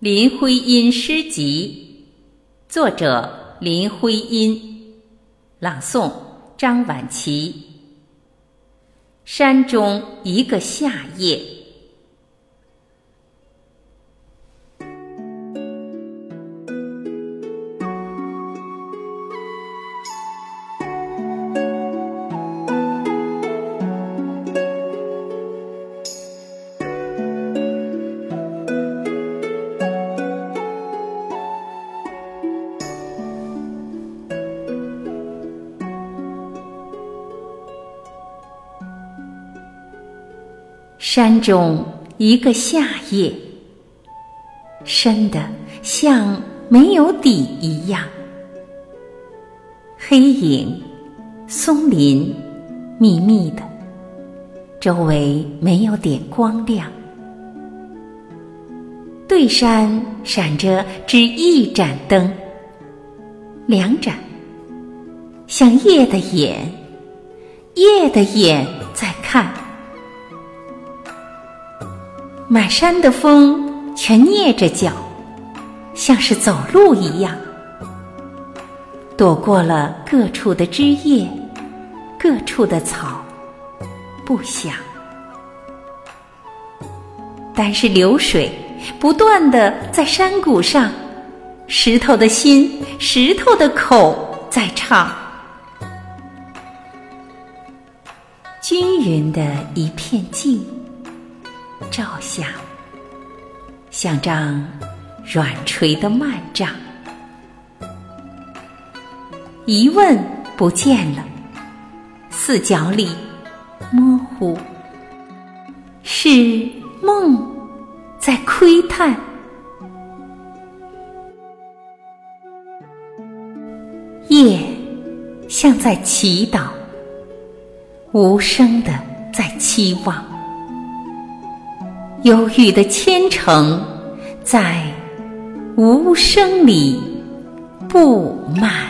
林徽因诗集，作者林徽因，朗诵张晚琪。山中一个夏夜。山中一个夏夜，深的像没有底一样，黑影、松林密密的，周围没有点光亮。对山闪着只一盏灯，两盏，像夜的眼，夜的眼在看。满山的风全蹑着脚，像是走路一样，躲过了各处的枝叶，各处的草，不响。但是流水不断的在山谷上，石头的心，石头的口在唱，均匀的一片静。照下，像张软垂的幔帐。一问不见了，四角里模糊，是梦在窥探。夜像在祈祷，无声的在期望。忧郁的千城，在无声里布满。